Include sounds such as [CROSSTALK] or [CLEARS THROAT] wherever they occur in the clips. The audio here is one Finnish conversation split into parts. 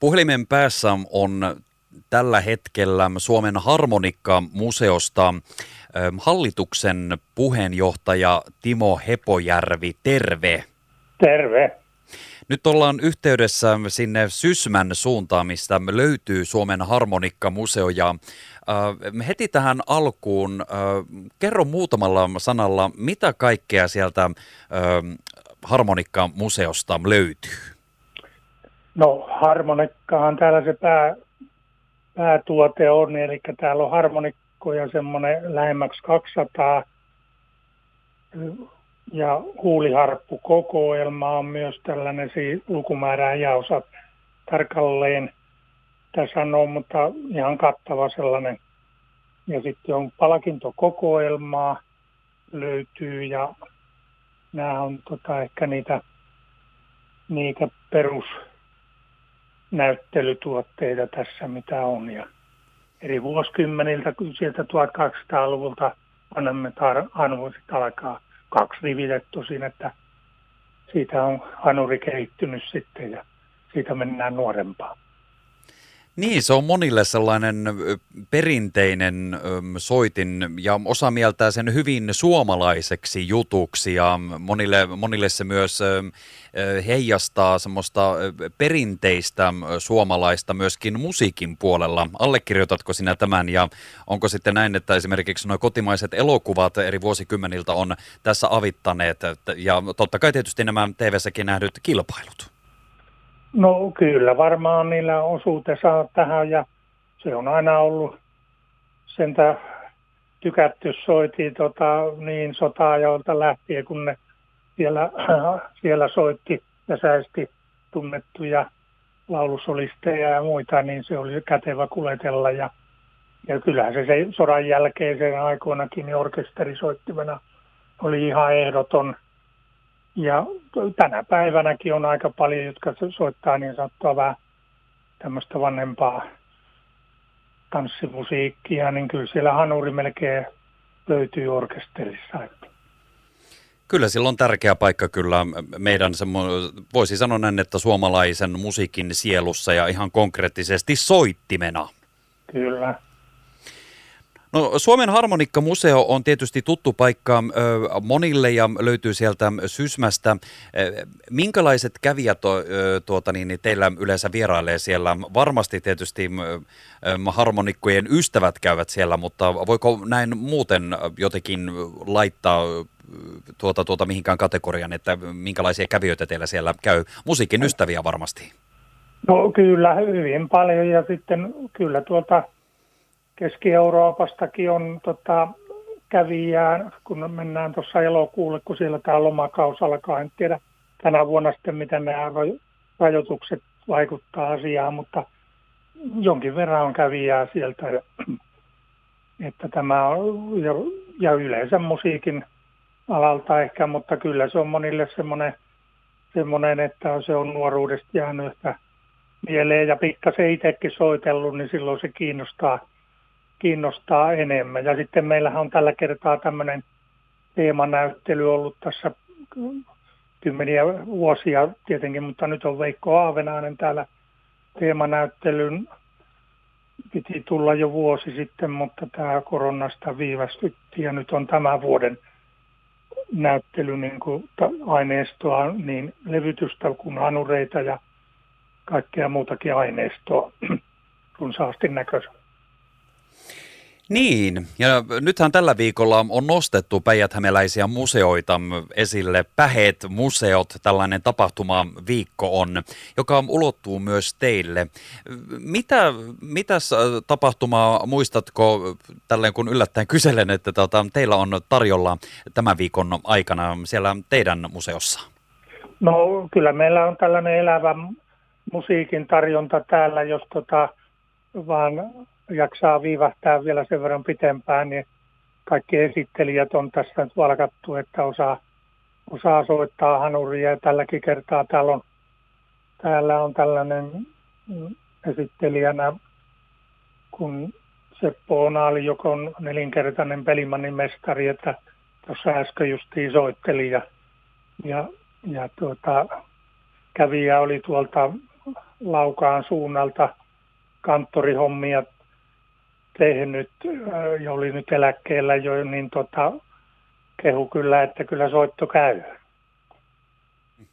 Puhelimen päässä on tällä hetkellä Suomen Harmonikka-museosta ähm, hallituksen puheenjohtaja Timo Hepojärvi. Terve. Terve. Nyt ollaan yhteydessä sinne Sysmän suuntaan, mistä löytyy Suomen Harmonikka-museo. Ja äh, heti tähän alkuun, äh, kerro muutamalla sanalla, mitä kaikkea sieltä äh, Harmonikka-museosta löytyy? No harmonikkahan täällä se pää, päätuote on, eli täällä on harmonikkoja semmoinen lähemmäksi 200 ja huuliharppukokoelma on myös tällainen lukumäärää ja osa tarkalleen tässä sanoo, mutta ihan kattava sellainen. Ja sitten on palkintokokoelmaa löytyy ja nämä on tota ehkä niitä, niitä perusnäyttelytuotteita tässä, mitä on. Ja eri vuosikymmeniltä, sieltä 1200-luvulta annamme arvoiset alkaa kaksi rivitet tosin, että siitä on hanuri kehittynyt sitten ja siitä mennään nuorempaan. Niin, se on monille sellainen perinteinen soitin ja osa mieltää sen hyvin suomalaiseksi jutuksi ja monille, monille se myös heijastaa semmoista perinteistä suomalaista myöskin musiikin puolella. Allekirjoitatko sinä tämän ja onko sitten näin, että esimerkiksi nuo kotimaiset elokuvat eri vuosikymmeniltä on tässä avittaneet ja totta kai tietysti nämä TV-säkin nähdyt kilpailut? No kyllä, varmaan niillä osuutensa tähän ja se on aina ollut sentä tykätty soitiin tota, niin sota-ajoilta lähtien, kun ne siellä, [CLEARS THROAT] siellä soitti ja säästi tunnettuja laulusolisteja ja muita, niin se oli kätevä kuletella. Ja, ja kyllähän se, se sodan jälkeisen aikoinakin niin orkesterisoittimena oli ihan ehdoton ja tänä päivänäkin on aika paljon, jotka soittaa niin sanottua vähän tämmöistä vanhempaa tanssimusiikkia, niin kyllä siellä hanuri melkein löytyy orkesterissa. Kyllä sillä on tärkeä paikka kyllä meidän, voisi sanoa näin, että suomalaisen musiikin sielussa ja ihan konkreettisesti soittimena. Kyllä. No, Suomen harmonikkamuseo on tietysti tuttu paikka ö, monille ja löytyy sieltä Sysmästä. Minkälaiset kävijät ö, tuota, niin, niin teillä yleensä vierailee siellä? Varmasti tietysti ö, harmonikkojen ystävät käyvät siellä, mutta voiko näin muuten jotenkin laittaa tuota, tuota mihinkään kategorian, että minkälaisia kävijöitä teillä siellä käy? Musiikin ystäviä varmasti. No kyllä, hyvin paljon ja sitten kyllä tuolta Keski-Euroopastakin on tota, kävijää, kun mennään tuossa elokuulle, kun siellä tämä lomakaus alkaa. En tiedä tänä vuonna sitten, miten nämä rajoitukset vaikuttaa asiaan, mutta jonkin verran on kävijää sieltä. [CLEARS THROAT] Että tämä on, ja, ja yleensä musiikin alalta ehkä, mutta kyllä se on monille semmoinen, semmoinen että se on nuoruudesta jäänyt mieleen ja pikkasen itsekin soitellut, niin silloin se kiinnostaa – kiinnostaa enemmän. Ja sitten meillähän on tällä kertaa tämmöinen teemanäyttely ollut tässä kymmeniä vuosia tietenkin, mutta nyt on Veikko Aavenainen täällä teemanäyttelyn piti tulla jo vuosi sitten, mutta tämä koronasta viivästytti ja nyt on tämän vuoden näyttely niin kuin aineistoa, niin levytystä kuin anureita ja kaikkea muutakin aineistoa [CLEARS THROAT] runsaasti näköistä. Niin, ja nythän tällä viikolla on nostettu päijät museoita esille. Päheet museot, tällainen tapahtuma viikko on, joka ulottuu myös teille. Mitä, mitäs äh, tapahtumaa muistatko, tälleen kun yllättäen kyselen, että tota, teillä on tarjolla tämän viikon aikana siellä teidän museossa? No kyllä meillä on tällainen elävä musiikin tarjonta täällä, jos tota, vaan jaksaa viivähtää vielä sen verran pitempään, niin kaikki esittelijät on tässä nyt valkattu, että osaa, osaa soittaa hanuria. Ja tälläkin kertaa täällä on, täällä on tällainen esittelijänä kun Seppo Onaali, joka on nelinkertainen pelimannin mestari, että tuossa äsken justiin soitteli ja, ja, ja tuota, kävijä oli tuolta Laukaan suunnalta kanttorihommia tehnyt ja oli nyt eläkkeellä jo, niin tota, kehu kyllä, että kyllä soitto käy.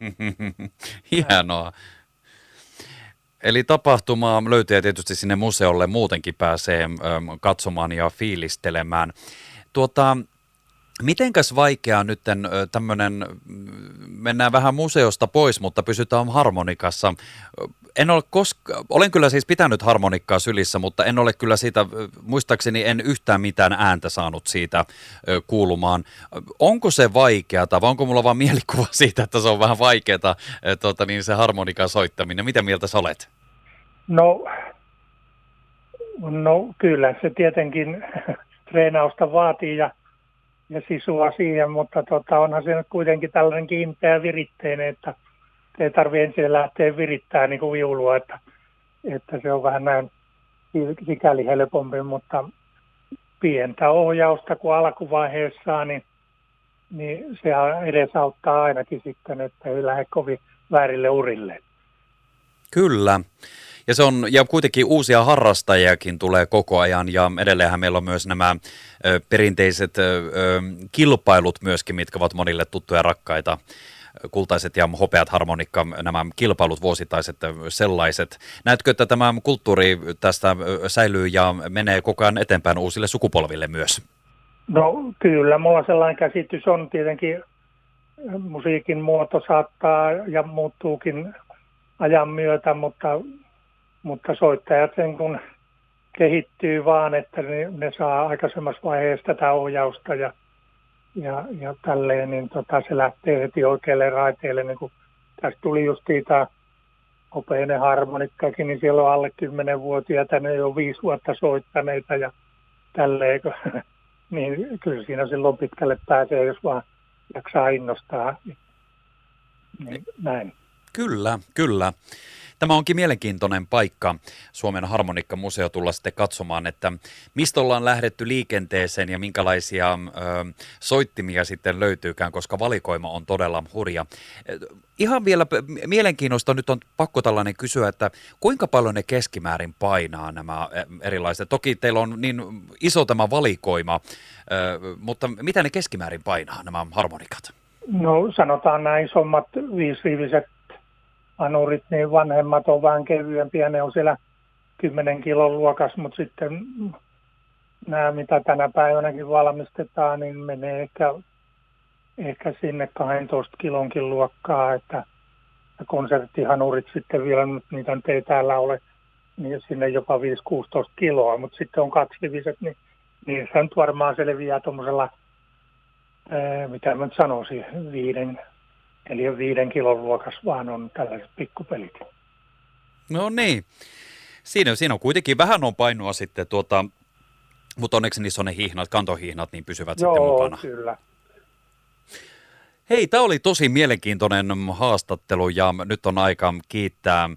[LAUGHS] Hienoa. Eli tapahtumaa löytyy tietysti sinne museolle muutenkin pääsee katsomaan ja fiilistelemään. Tuota, Mitenkäs vaikeaa nyt tämmöinen, mennään vähän museosta pois, mutta pysytään harmonikassa. En ole koska, olen kyllä siis pitänyt harmonikkaa sylissä, mutta en ole kyllä siitä, muistaakseni en yhtään mitään ääntä saanut siitä kuulumaan. Onko se vaikeaa vai onko mulla vaan mielikuva [LAUGHS] siitä, että se on vähän vaikeaa tuota, niin se harmonikan soittaminen? Mitä mieltä sä olet? No, no kyllä se tietenkin [LAUGHS] treenausta vaatii ja ja sisua siihen, mutta tota, onhan se nyt kuitenkin tällainen kiinteä viritteinen, että ei tarvitse ensin lähteä virittämään niin kuin viulua, että, että se on vähän näin sikäli helpompi, mutta pientä ohjausta kun alkuvaiheessa, niin, niin se edesauttaa ainakin sitten, että ei lähde kovin väärille urille. Kyllä. Ja, se on, ja kuitenkin uusia harrastajiakin tulee koko ajan ja edelleenhän meillä on myös nämä ö, perinteiset ö, kilpailut myöskin, mitkä ovat monille tuttuja rakkaita kultaiset ja hopeat harmonikka, nämä kilpailut, vuosittaiset sellaiset. Näetkö, että tämä kulttuuri tästä säilyy ja menee koko ajan eteenpäin uusille sukupolville myös? No kyllä, mulla sellainen käsitys on tietenkin musiikin muoto saattaa ja muuttuukin ajan myötä, mutta mutta soittajat sen kun kehittyy vaan, että ne, ne saa aikaisemmassa vaiheessa tätä ohjausta ja, ja, ja tälleen, niin tota, se lähtee heti oikealle raiteelle. Niin kun tästä tuli just tämä opeinen harmonikkakin, niin siellä on alle 10-vuotiaita, ne on viisi vuotta soittaneita ja tälleen, [LAUGHS] niin kyllä siinä silloin pitkälle pääsee, jos vaan jaksaa innostaa. Niin, näin. Kyllä, kyllä. Tämä onkin mielenkiintoinen paikka Suomen harmonikkamuseo tulla sitten katsomaan, että mistä ollaan lähdetty liikenteeseen ja minkälaisia ö, soittimia sitten löytyykään, koska valikoima on todella hurja. Ihan vielä mielenkiinnosta nyt on pakko tällainen kysyä, että kuinka paljon ne keskimäärin painaa nämä erilaiset. Toki teillä on niin iso tämä valikoima, ö, mutta mitä ne keskimäärin painaa nämä harmonikat? No sanotaan nämä isommat viisriiviset anurit, niin vanhemmat on vähän kevyempiä, ne on siellä 10 kilon luokas, mutta sitten nämä, mitä tänä päivänäkin valmistetaan, niin menee ehkä, ehkä sinne 12 kilonkin luokkaa, että konserttihanurit sitten vielä, nyt niitä ei täällä ole, niin sinne jopa 5-16 kiloa, mutta sitten on kaksiviset, niin niissä nyt varmaan selviää tuommoisella, mitä mä nyt sanoisin, viiden, Eli viiden kilon luokas vaan on tällaiset pikkupelit. No niin. Siinä, siinä on kuitenkin vähän on painoa sitten, tuota, mutta onneksi niissä on ne hihnat, kantohihnat, niin pysyvät Joo, sitten mukana. kyllä. Hei, tämä oli tosi mielenkiintoinen haastattelu ja nyt on aika kiittää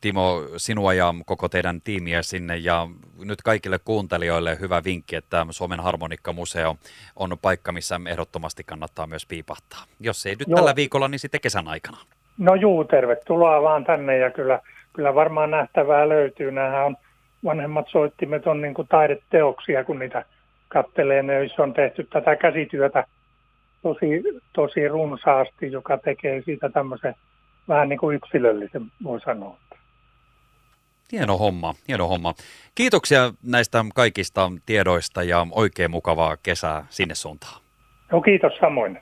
Timo sinua ja koko teidän tiimiä sinne ja nyt kaikille kuuntelijoille hyvä vinkki, että Suomen harmonikkamuseo on paikka, missä ehdottomasti kannattaa myös piipahtaa. Jos ei nyt Joo. tällä viikolla, niin sitten kesän aikana. No juu, tervetuloa vaan tänne ja kyllä, kyllä varmaan nähtävää löytyy. Nämä on vanhemmat soittimet on niin kuin taideteoksia, kun niitä kattelee. Ne on tehty tätä käsityötä tosi, tosi runsaasti, joka tekee siitä tämmöisen vähän niin kuin yksilöllisen, voi sanoa. Hieno homma, hieno homma. Kiitoksia näistä kaikista tiedoista ja oikein mukavaa kesää sinne suuntaan. No kiitos samoin.